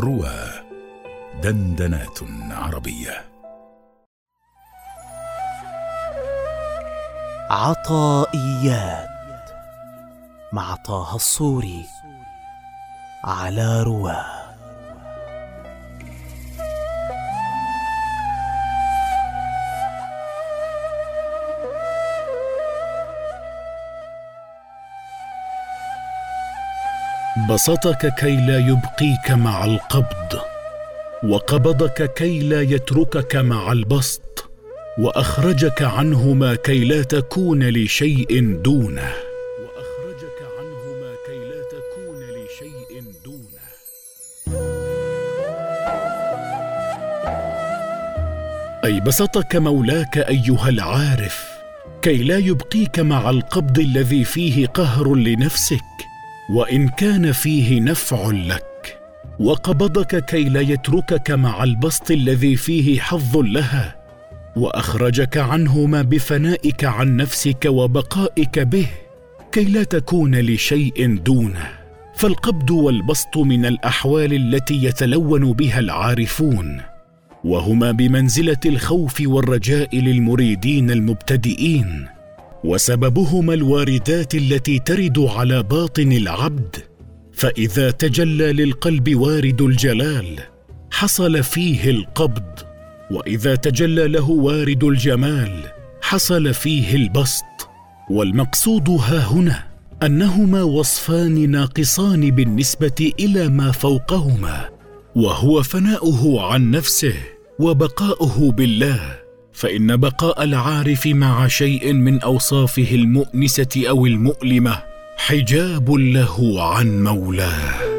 روى دندنات عربية. عطائيات مع طه الصوري على رواه. بسطك كي لا يبقيك مع القبض وقبضك كي لا يتركك مع البسط وأخرجك عنهما كي لا تكون لشيء دونه. وأخرجك عنهما كي لا تكون لشيء دونه. أي بسطك مولاك أيها العارف كي لا يبقيك مع القبض الذي فيه قهر لنفسك وإن كان فيه نفع لك وقبضك كي لا يتركك مع البسط الذي فيه حظ لها وأخرجك عنهما بفنائك عن نفسك وبقائك به كي لا تكون لشيء دونه. فالقبض والبسط من الأحوال التي يتلون بها العارفون وهما بمنزلة الخوف والرجاء للمريدين المبتدئين. وسببهما الواردات التي ترد على باطن العبد فإذا تجلى للقلب وارد الجلال حصل فيه القبض. وإذا تجلى له وارد الجمال حصل فيه البسط. والمقصود ها هنا أنهما وصفان ناقصان بالنسبة إلى ما فوقهما وهو فناؤه عن نفسه وبقاؤه بالله. فإن بقاء العارف مع شيء من أوصافه المؤنسة أو المؤلمة حجاب له عن مولاه.